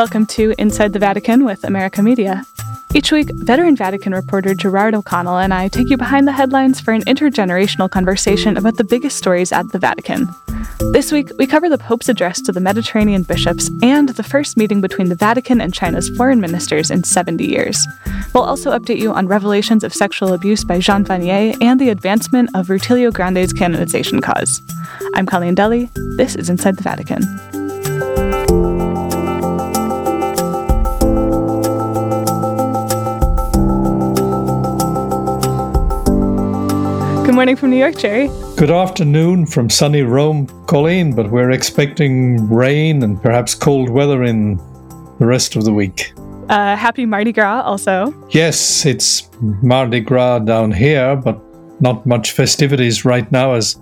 Welcome to Inside the Vatican with America Media. Each week, veteran Vatican reporter Gerard O'Connell and I take you behind the headlines for an intergenerational conversation about the biggest stories at the Vatican. This week, we cover the Pope's address to the Mediterranean bishops and the first meeting between the Vatican and China's foreign ministers in 70 years. We'll also update you on revelations of sexual abuse by Jean Vanier and the advancement of Rutilio Grande's canonization cause. I'm Colleen Dulle. This is Inside the Vatican. Morning from New York, Jerry. Good afternoon from sunny Rome, Colleen, but we're expecting rain and perhaps cold weather in the rest of the week. Uh, happy Mardi Gras, also. Yes, it's Mardi Gras down here, but not much festivities right now as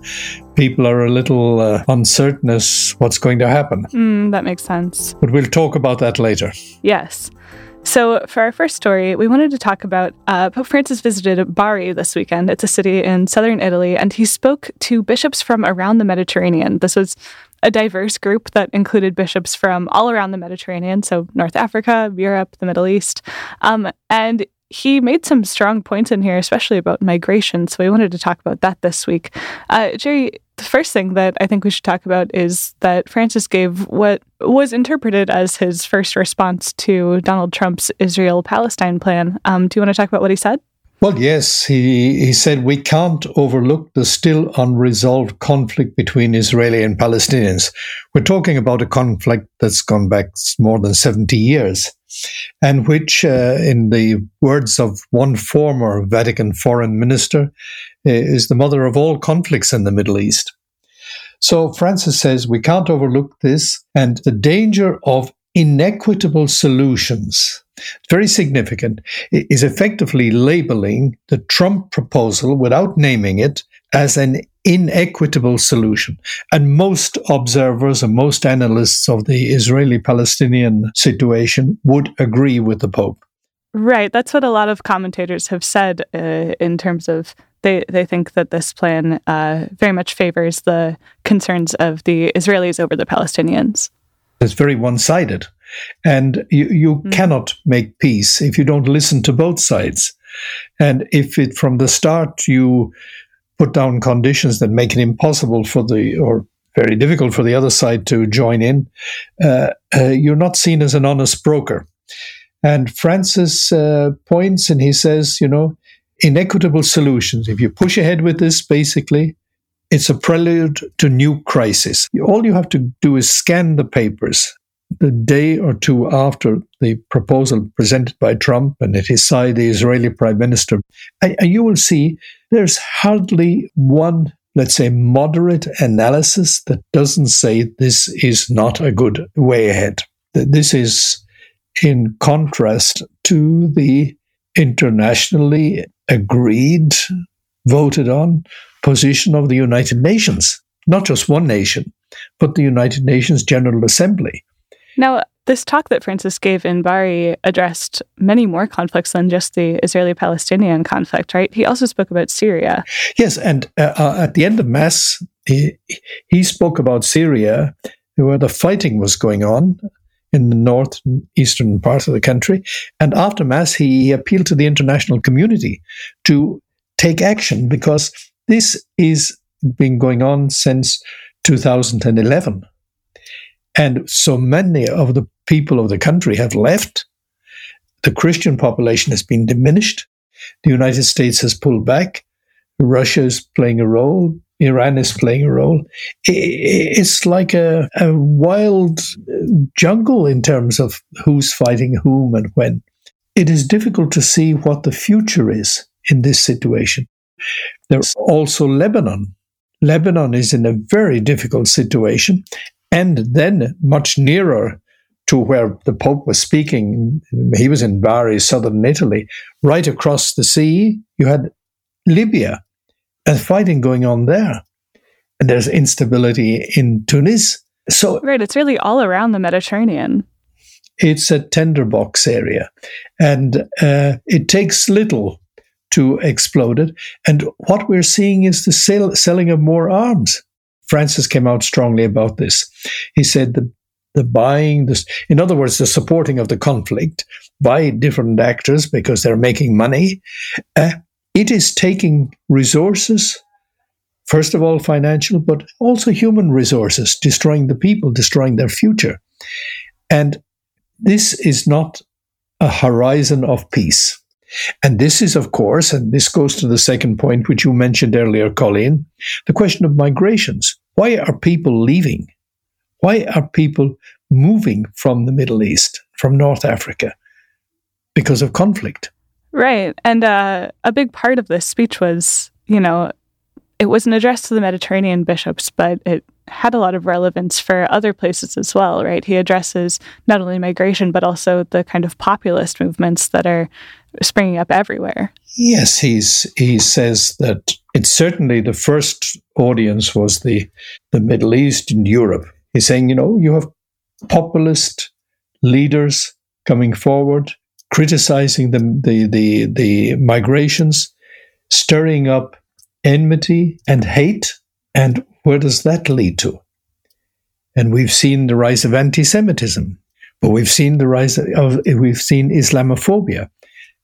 people are a little uh, uncertain as what's going to happen. Mm, that makes sense. But we'll talk about that later. Yes. So, for our first story, we wanted to talk about uh, Pope Francis visited Bari this weekend. It's a city in southern Italy, and he spoke to bishops from around the Mediterranean. This was a diverse group that included bishops from all around the Mediterranean, so North Africa, Europe, the Middle East. Um, and he made some strong points in here, especially about migration. So we wanted to talk about that this week. Uh, Jerry, the first thing that I think we should talk about is that Francis gave what was interpreted as his first response to Donald Trump's Israel Palestine plan. Um, do you want to talk about what he said? Well, yes, he, he said we can't overlook the still unresolved conflict between Israeli and Palestinians. We're talking about a conflict that's gone back more than 70 years, and which, uh, in the words of one former Vatican foreign minister, is the mother of all conflicts in the Middle East. So Francis says we can't overlook this and the danger of inequitable solutions, very significant, is effectively labeling the Trump proposal without naming it as an inequitable solution. And most observers and most analysts of the Israeli Palestinian situation would agree with the Pope. Right. That's what a lot of commentators have said uh, in terms of they, they think that this plan uh, very much favors the concerns of the Israelis over the Palestinians. It's very one sided. And you, you mm. cannot make peace if you don't listen to both sides. And if it from the start you put down conditions that make it impossible for the, or very difficult for the other side to join in, uh, uh, you're not seen as an honest broker. And Francis uh, points and he says, you know, inequitable solutions. If you push ahead with this, basically, it's a prelude to new crisis. All you have to do is scan the papers the day or two after the proposal presented by Trump and at his side the Israeli prime minister, and you will see there's hardly one, let's say, moderate analysis that doesn't say this is not a good way ahead. This is in contrast to the internationally agreed, voted on position of the United Nations, not just one nation, but the United Nations General Assembly. Now, this talk that Francis gave in Bari addressed many more conflicts than just the Israeli Palestinian conflict, right? He also spoke about Syria. Yes, and uh, uh, at the end of Mass, he, he spoke about Syria, where the fighting was going on in the northeastern part of the country. And after Mass, he appealed to the international community to take action because this is been going on since 2011. And so many of the people of the country have left. The Christian population has been diminished. The United States has pulled back. Russia is playing a role. Iran is playing a role. It's like a, a wild jungle in terms of who's fighting whom and when. It is difficult to see what the future is in this situation. There's also Lebanon. Lebanon is in a very difficult situation. And then, much nearer to where the Pope was speaking, he was in Bari, southern Italy. Right across the sea, you had Libya and fighting going on there. And there's instability in Tunis. So Right, it's really all around the Mediterranean. It's a tinderbox area. And uh, it takes little to explode it. And what we're seeing is the sale, selling of more arms. Francis came out strongly about this. He said the the buying, in other words, the supporting of the conflict by different actors because they're making money. Uh, it is taking resources, first of all, financial, but also human resources, destroying the people, destroying their future. And this is not a horizon of peace. And this is, of course, and this goes to the second point, which you mentioned earlier, Colleen, the question of migrations. Why are people leaving? Why are people moving from the Middle East, from North Africa? Because of conflict. Right. And uh, a big part of this speech was, you know, it was an address to the Mediterranean bishops, but it had a lot of relevance for other places as well, right? He addresses not only migration, but also the kind of populist movements that are springing up everywhere. Yes, he's he says that it's certainly the first audience was the the Middle East and Europe. He's saying, you know, you have populist leaders coming forward, criticizing the the the, the migrations, stirring up enmity and hate, and where does that lead to? And we've seen the rise of anti-Semitism, but we've seen the rise of we've seen Islamophobia.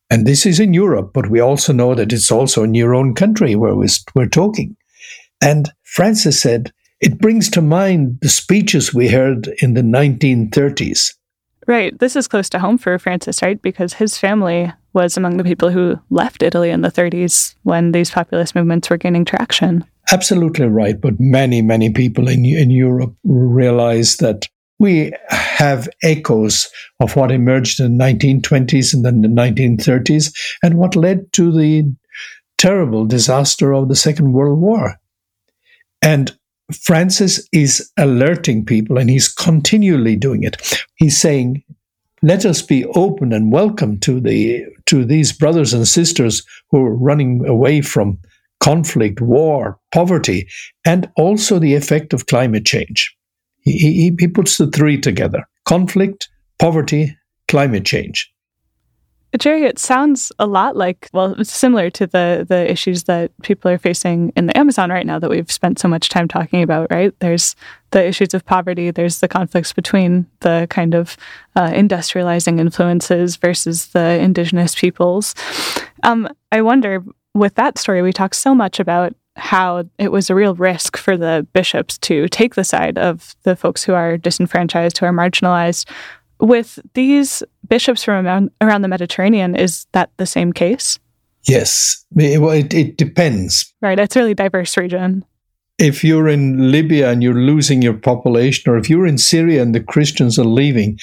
And this is in Europe, but we also know that it's also in your own country where we're talking. And Francis said, it brings to mind the speeches we heard in the 1930s. Right. This is close to home for Francis, right? Because his family was among the people who left Italy in the 30s when these populist movements were gaining traction. Absolutely right. But many, many people in, in Europe realize that we have echoes of what emerged in the 1920s and then the 1930s and what led to the terrible disaster of the Second World War. And Francis is alerting people and he's continually doing it. He's saying, let us be open and welcome to the to these brothers and sisters who are running away from conflict, war, poverty, and also the effect of climate change. He, he, he puts the three together conflict, poverty, climate change. Jerry, it sounds a lot like, well, similar to the the issues that people are facing in the Amazon right now that we've spent so much time talking about, right? There's the issues of poverty, there's the conflicts between the kind of uh, industrializing influences versus the indigenous peoples. Um, I wonder, with that story, we talk so much about how it was a real risk for the bishops to take the side of the folks who are disenfranchised, who are marginalized. With these bishops from around, around the Mediterranean, is that the same case? Yes. Well, it, it depends. Right. It's a really diverse region. If you're in Libya and you're losing your population, or if you're in Syria and the Christians are leaving,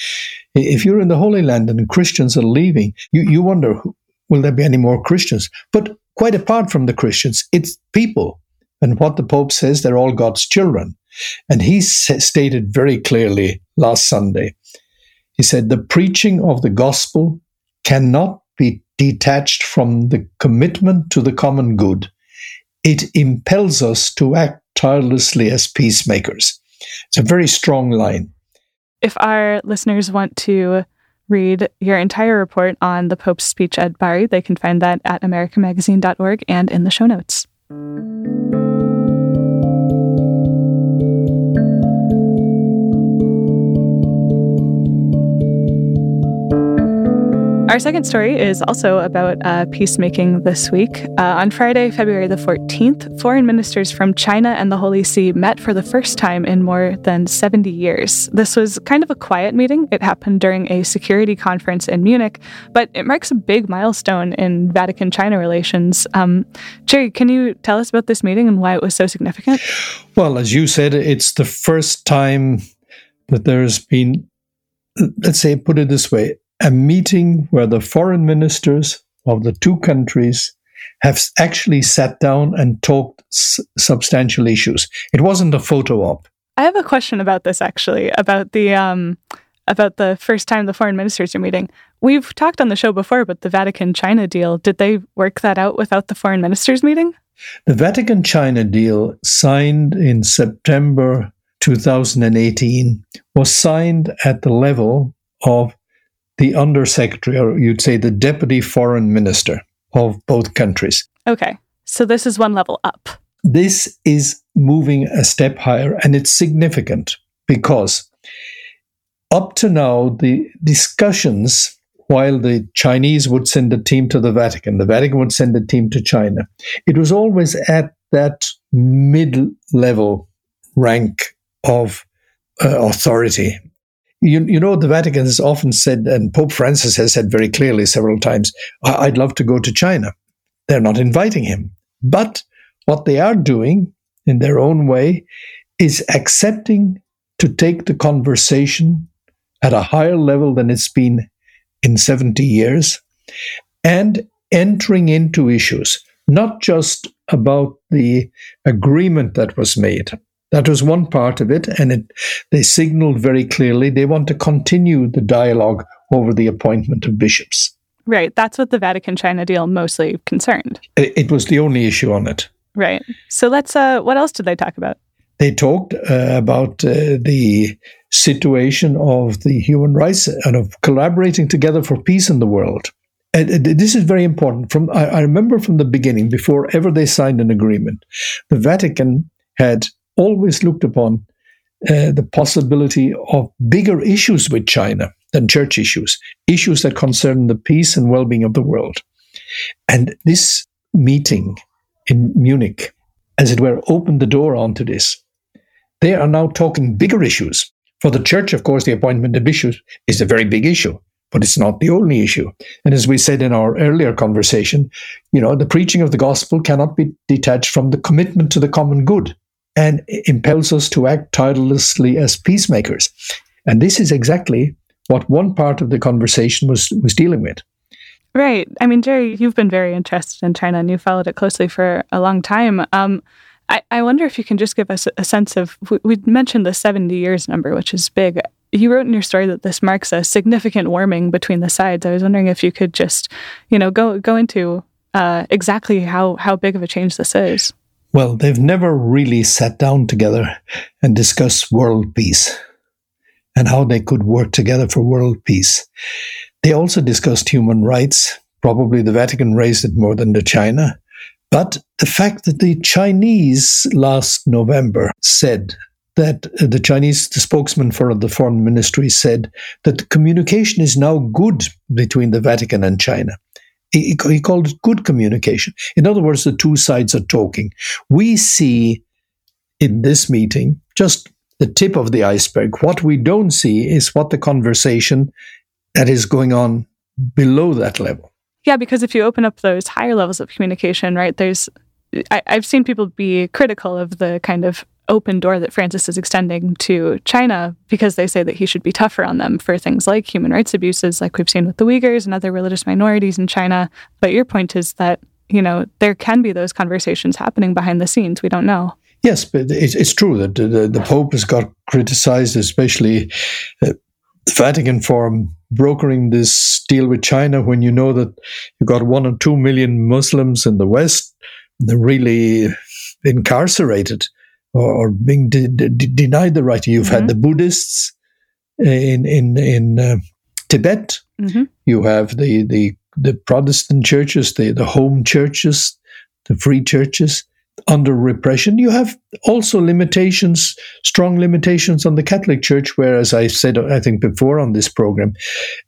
if you're in the Holy Land and the Christians are leaving, you, you wonder, will there be any more Christians? But quite apart from the Christians, it's people. And what the Pope says, they're all God's children. And he stated very clearly last Sunday, he said, the preaching of the gospel cannot be detached from the commitment to the common good. It impels us to act tirelessly as peacemakers. It's a very strong line. If our listeners want to read your entire report on the Pope's speech at Bari, they can find that at americamagazine.org and in the show notes. Our second story is also about uh, peacemaking this week. Uh, on Friday, February the 14th, foreign ministers from China and the Holy See met for the first time in more than 70 years. This was kind of a quiet meeting. It happened during a security conference in Munich, but it marks a big milestone in Vatican China relations. Um, Jerry, can you tell us about this meeting and why it was so significant? Well, as you said, it's the first time that there's been, let's say, put it this way, a meeting where the foreign ministers of the two countries have actually sat down and talked s- substantial issues. It wasn't a photo op. I have a question about this actually, about the um, about the first time the foreign ministers are meeting. We've talked on the show before about the Vatican China deal. Did they work that out without the foreign ministers meeting? The Vatican China deal signed in September 2018 was signed at the level of the undersecretary, or you'd say the deputy foreign minister of both countries. Okay. So this is one level up. This is moving a step higher, and it's significant because up to now, the discussions, while the Chinese would send a team to the Vatican, the Vatican would send a team to China, it was always at that mid level rank of uh, authority. You, you know, the Vatican has often said, and Pope Francis has said very clearly several times, I'd love to go to China. They're not inviting him. But what they are doing in their own way is accepting to take the conversation at a higher level than it's been in 70 years and entering into issues, not just about the agreement that was made. That was one part of it, and it, they signaled very clearly they want to continue the dialogue over the appointment of bishops. Right. That's what the Vatican China deal mostly concerned. It, was the only issue on it. Right. So let's, uh, what else did they talk about? They talked uh, about uh, the situation of the human rights and of collaborating together for peace in the world. And this is very important. From I, I remember from the beginning, before ever they signed an agreement, the Vatican had always looked upon uh, the possibility of bigger issues with China than church issues, issues that concern the peace and well being of the world. And this meeting in Munich, as it were, opened the door onto this. They are now talking bigger issues. For the church, of course, the appointment of bishops is a very big issue, but it's not the only issue. And as we said in our earlier conversation, you know, the preaching of the gospel cannot be detached from the commitment to the common good and impels us to act tirelessly as peacemakers. And this is exactly what one part of the conversation was, was dealing with. Right. I mean, Jerry, you've been very interested in China and you followed it closely for a long time. Um, I, I wonder if you can just give us a sense of we mentioned the 70 years number, which is big. You wrote in your story that this marks a significant warming between the sides. I was wondering if you could just, you know, go go into uh, exactly how how big of a change this is. Well, they've never really sat down together and discussed world peace and how they could work together for world peace. They also discussed human rights. Probably the Vatican raised it more than the China. But the fact that the Chinese last November said that uh, the Chinese the spokesman for the foreign ministry said that the communication is now good between the Vatican and China. He, he called it good communication. In other words, the two sides are talking. We see in this meeting just the tip of the iceberg. What we don't see is what the conversation that is going on below that level. Yeah, because if you open up those higher levels of communication, right, there's, I, I've seen people be critical of the kind of open door that Francis is extending to China because they say that he should be tougher on them for things like human rights abuses, like we've seen with the Uyghurs and other religious minorities in China. But your point is that, you know, there can be those conversations happening behind the scenes. We don't know. Yes, but it's, it's true that the, the Pope has got criticized, especially uh, the Vatican for brokering this deal with China when you know that you've got one or two million Muslims in the West, really incarcerated or, or being de- de- denied the right. You've mm-hmm. had the Buddhists in in in uh, Tibet. Mm-hmm. You have the the the Protestant churches, the the home churches, the free churches under repression. You have also limitations, strong limitations on the Catholic Church, where, as I said, I think before on this program,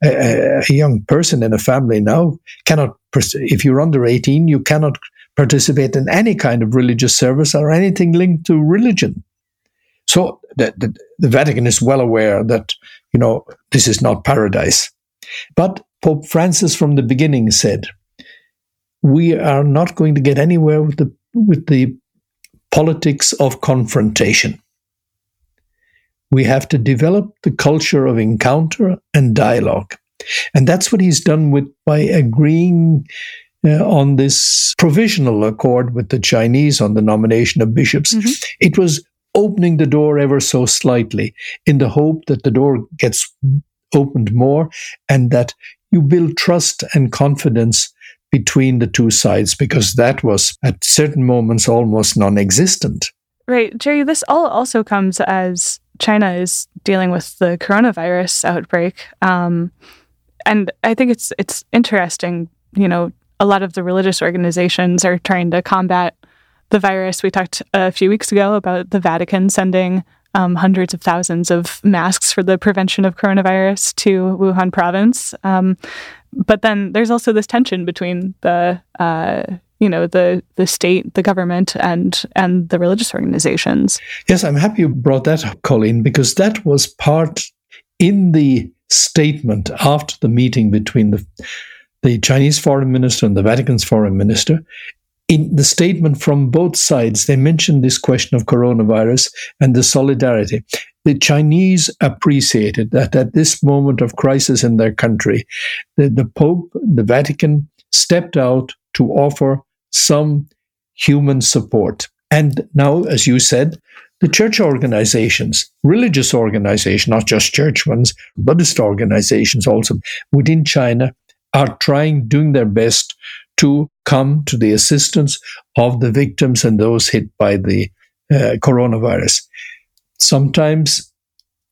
a, a young person in a family now cannot, if you're under 18, you cannot participate in any kind of religious service or anything linked to religion. So the, the, the Vatican is well aware that, you know, this is not paradise. But Pope Francis from the beginning said, we are not going to get anywhere with the with the politics of confrontation. We have to develop the culture of encounter and dialogue. And that's what he's done with by agreeing on this provisional accord with the Chinese on the nomination of bishops. Mm-hmm. It was opening the door ever so slightly in the hope that the door gets opened more and that you build trust and confidence between the two sides because that was at certain moments almost non existent. Right. Jerry, this all also comes as China is dealing with the coronavirus outbreak. Um, and I think it's it's interesting, you know, a lot of the religious organizations are trying to combat the virus. We talked a few weeks ago about the Vatican sending um, hundreds of thousands of masks for the prevention of coronavirus to Wuhan province. Um, but then there's also this tension between the uh, you know the the state, the government, and and the religious organizations. Yes, I'm happy you brought that up, Colleen, because that was part in the statement after the meeting between the the Chinese foreign minister and the Vatican's foreign minister. In the statement from both sides, they mentioned this question of coronavirus and the solidarity. The Chinese appreciated that at this moment of crisis in their country, the, the Pope, the Vatican stepped out to offer some human support. And now, as you said, the church organizations, religious organizations, not just church ones, Buddhist organizations also within China are trying, doing their best to come to the assistance of the victims and those hit by the uh, coronavirus. Sometimes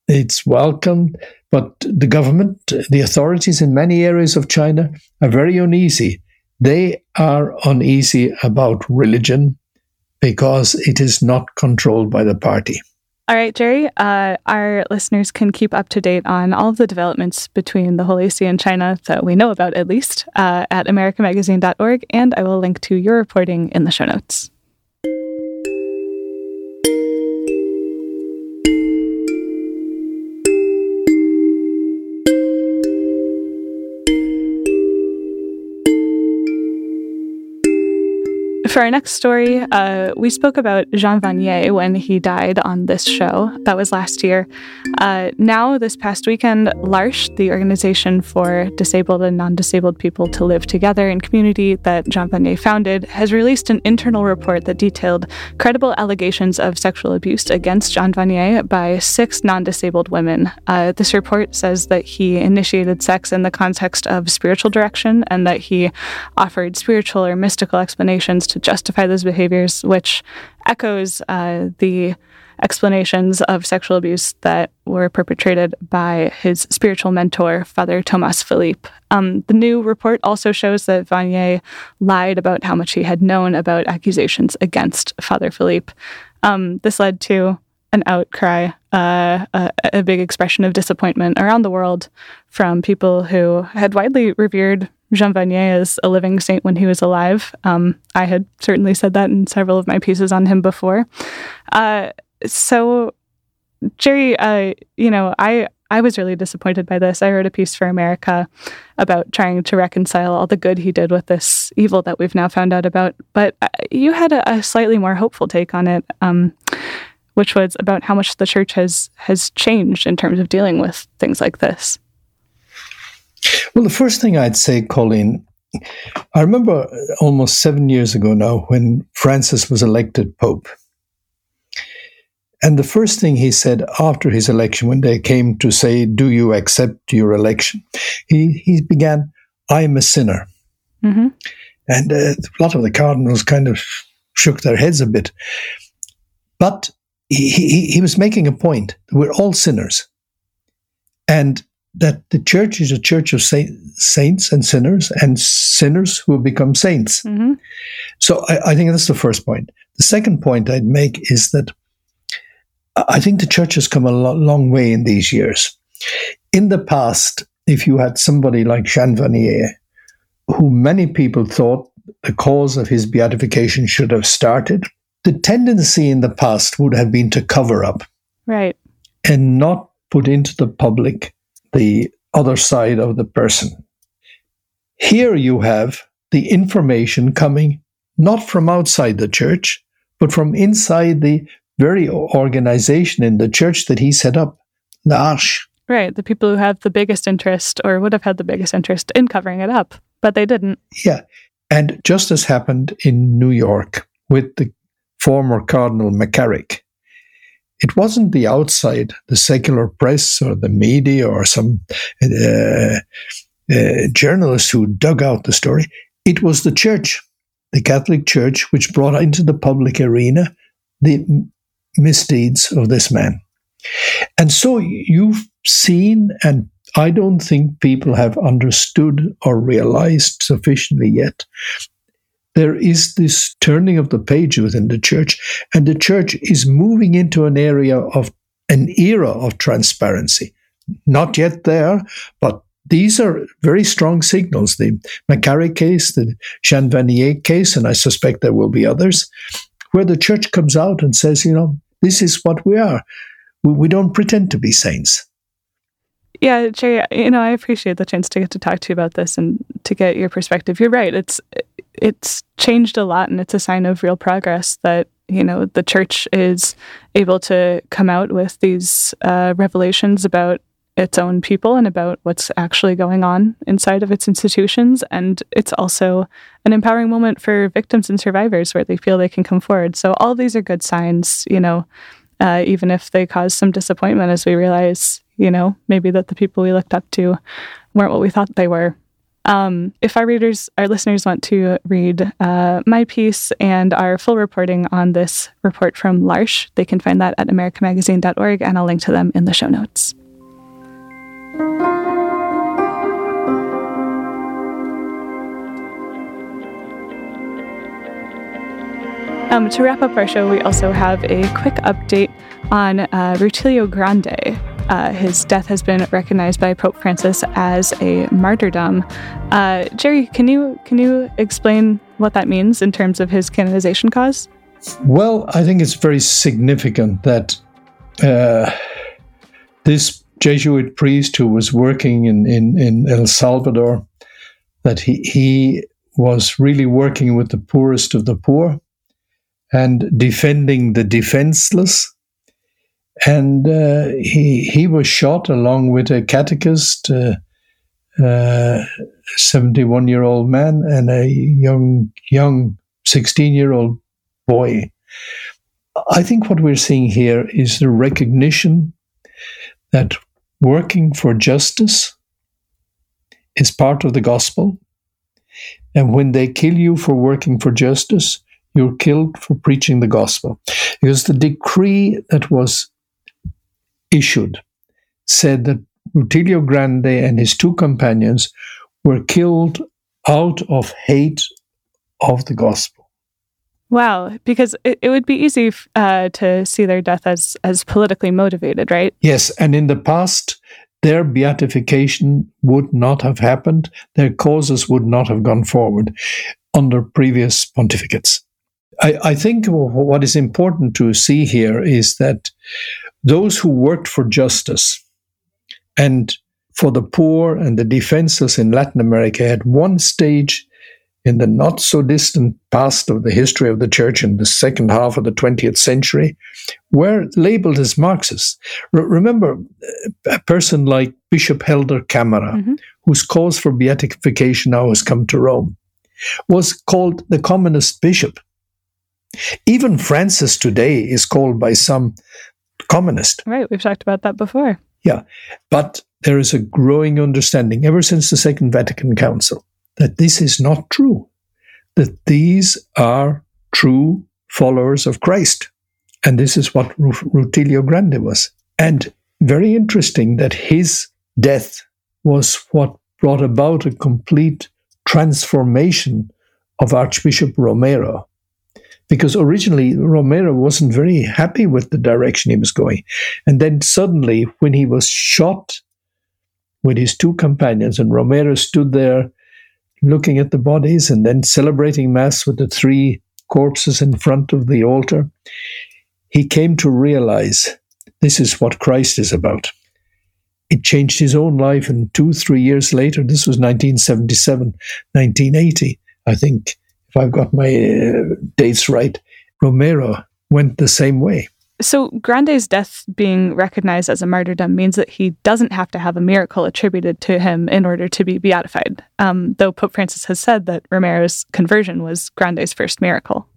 it's welcome, but the government, the authorities in many areas of China are very uneasy. They are uneasy about religion because it is not controlled by the party. All right, Jerry. Uh, our listeners can keep up to date on all of the developments between the Holy See and China that we know about, at least, uh, at americamagazine.org, and I will link to your reporting in the show notes. For our next story, uh, we spoke about Jean Vanier when he died on this show. That was last year. Uh, now, this past weekend, L'Arche, the organization for disabled and non disabled people to live together in community that Jean Vanier founded, has released an internal report that detailed credible allegations of sexual abuse against Jean Vanier by six non disabled women. Uh, this report says that he initiated sex in the context of spiritual direction and that he offered spiritual or mystical explanations to justify those behaviors, which echoes uh, the explanations of sexual abuse that were perpetrated by his spiritual mentor, Father Thomas Philippe. Um, the new report also shows that Vanier lied about how much he had known about accusations against Father Philippe. Um, this led to an outcry, uh, a, a, big expression of disappointment around the world from people who had widely revered Jean Vanier is a living saint when he was alive. Um, I had certainly said that in several of my pieces on him before. Uh, so, Jerry, uh, you know, I I was really disappointed by this. I wrote a piece for America about trying to reconcile all the good he did with this evil that we've now found out about. But uh, you had a, a slightly more hopeful take on it, um, which was about how much the church has has changed in terms of dealing with things like this. Well, the first thing I'd say, Colleen, I remember almost seven years ago now when Francis was elected Pope. And the first thing he said after his election, when they came to say, Do you accept your election? He, he began, I am a sinner. Mm-hmm. And uh, a lot of the cardinals kind of shook their heads a bit. But he, he, he was making a point. We're all sinners. And that the church is a church of saints and sinners, and sinners who have become saints. Mm-hmm. So I, I, think that's the first point. The second point I'd make is that I think the church has come a lo- long way in these years. In the past, if you had somebody like Jean Vanier, who many people thought the cause of his beatification should have started, the tendency in the past would have been to cover up. Right. And not put into the public the other side of the person. Here you have the information coming not from outside the church, but from inside the very organization in the church that he set up, the Arche. Right, the people who have the biggest interest or would have had the biggest interest in covering it up, but they didn't. Yeah. And just as happened in New York with the former Cardinal McCarrick, it wasn't the outside, the secular press or the media or some uh, uh, journalist who dug out the story. It was the church, the Catholic Church, which brought into the public arena the misdeeds of this man. And so you've seen, and I don't think people have understood or realized sufficiently yet there is this turning of the page within the church, and the church is moving into an area of an era of transparency. Not yet there, but these are very strong signals. The McCarrick case, the Jean Vanier case, and I suspect there will be others, where the church comes out and says, you know, this is what we are. We, we don't pretend to be saints. Yeah, Jerry, you know, I appreciate the chance to get to talk to you about this and to get your perspective. You're right. It's it's changed a lot and it's a sign of real progress that, you know, the church is able to come out with these uh, revelations about its own people and about what's actually going on inside of its institutions. And it's also an empowering moment for victims and survivors where they feel they can come forward. So all these are good signs, you know, uh, even if they cause some disappointment as we realize, you know, maybe that the people we looked up to weren't what we thought they were. Um, if our readers, our listeners want to read uh, my piece and our full reporting on this report from L'Arche, they can find that at americamagazine.org, and I'll link to them in the show notes. Um, to wrap up our show, we also have a quick update on uh, Rutilio Grande. Uh, his death has been recognized by Pope Francis as a martyrdom. Uh, Jerry, can you can you explain what that means in terms of his canonization cause? Well, I think it's very significant that uh, this Jesuit priest who was working in, in, in El Salvador, that he, he was really working with the poorest of the poor and defending the defenseless. And uh, he, he was shot along with a catechist, uh, uh, 71 year old man, and a young, young 16 year old boy. I think what we're seeing here is the recognition that working for justice is part of the gospel. And when they kill you for working for justice, you're killed for preaching the gospel. Because the decree that was issued said that Rutilio Grande and his two companions were killed out of hate of the gospel. Wow, because it, it would be easy uh, to see their death as as politically motivated, right? Yes, and in the past, their beatification would not have happened. Their causes would not have gone forward under previous pontificates. I, I think what is important to see here is that those who worked for justice and for the poor and the defenseless in Latin America at one stage in the not so distant past of the history of the church in the second half of the 20th century were labeled as Marxists. R- remember, a person like Bishop Helder Camara, mm-hmm. whose cause for beatification now has come to Rome, was called the communist bishop. Even Francis today is called by some communist. Right, we've talked about that before. Yeah, but there is a growing understanding ever since the Second Vatican Council that this is not true, that these are true followers of Christ. And this is what Rutilio Grande was. And very interesting that his death was what brought about a complete transformation of Archbishop Romero. Because originally Romero wasn't very happy with the direction he was going. And then suddenly, when he was shot with his two companions, and Romero stood there looking at the bodies and then celebrating Mass with the three corpses in front of the altar, he came to realize this is what Christ is about. It changed his own life, and two, three years later, this was 1977, 1980, I think, if I've got my uh, dates right, Romero went the same way. So, Grande's death being recognized as a martyrdom means that he doesn't have to have a miracle attributed to him in order to be beatified, um, though Pope Francis has said that Romero's conversion was Grande's first miracle.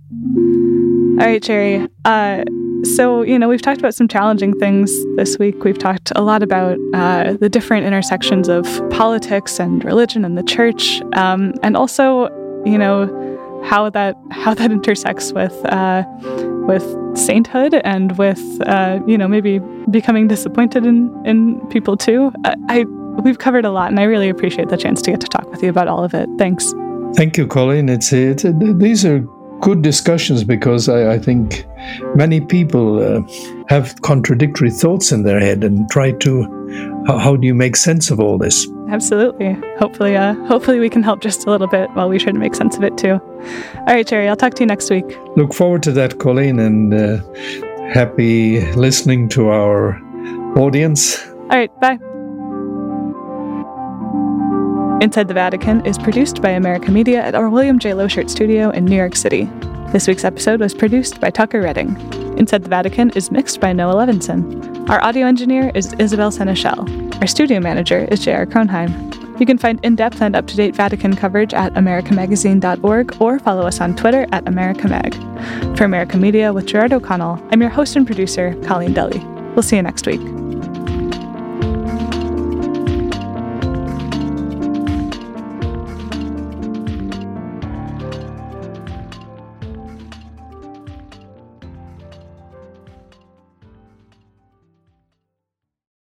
All right, Jerry. Uh, so, you know, we've talked about some challenging things this week. We've talked a lot about uh, the different intersections of politics and religion and the church, um, and also, you know, how that how that intersects with uh, with sainthood and with uh, you know maybe becoming disappointed in in people too. I, I we've covered a lot, and I really appreciate the chance to get to talk with you about all of it. Thanks. Thank you, Colleen. It's, it's these are good discussions because I, I think many people uh, have contradictory thoughts in their head and try to how, how, do you make sense of all this? Absolutely. Hopefully, uh, hopefully we can help just a little bit while we try to make sense of it too. All right, Jerry. I'll talk to you next week. Look forward to that, Colleen, and uh, happy listening to our audience. All right. Bye. Inside the Vatican is produced by America Media at our William J. Loschert studio in New York City. This week's episode was produced by Tucker Redding. Inside the Vatican is mixed by Noah Levinson. Our audio engineer is Isabel Seneschal. Our studio manager is J.R. Kronheim. You can find in depth and up to date Vatican coverage at americamagazine.org or follow us on Twitter at AmericaMag. For America Media with Gerard O'Connell, I'm your host and producer, Colleen Dulle. We'll see you next week.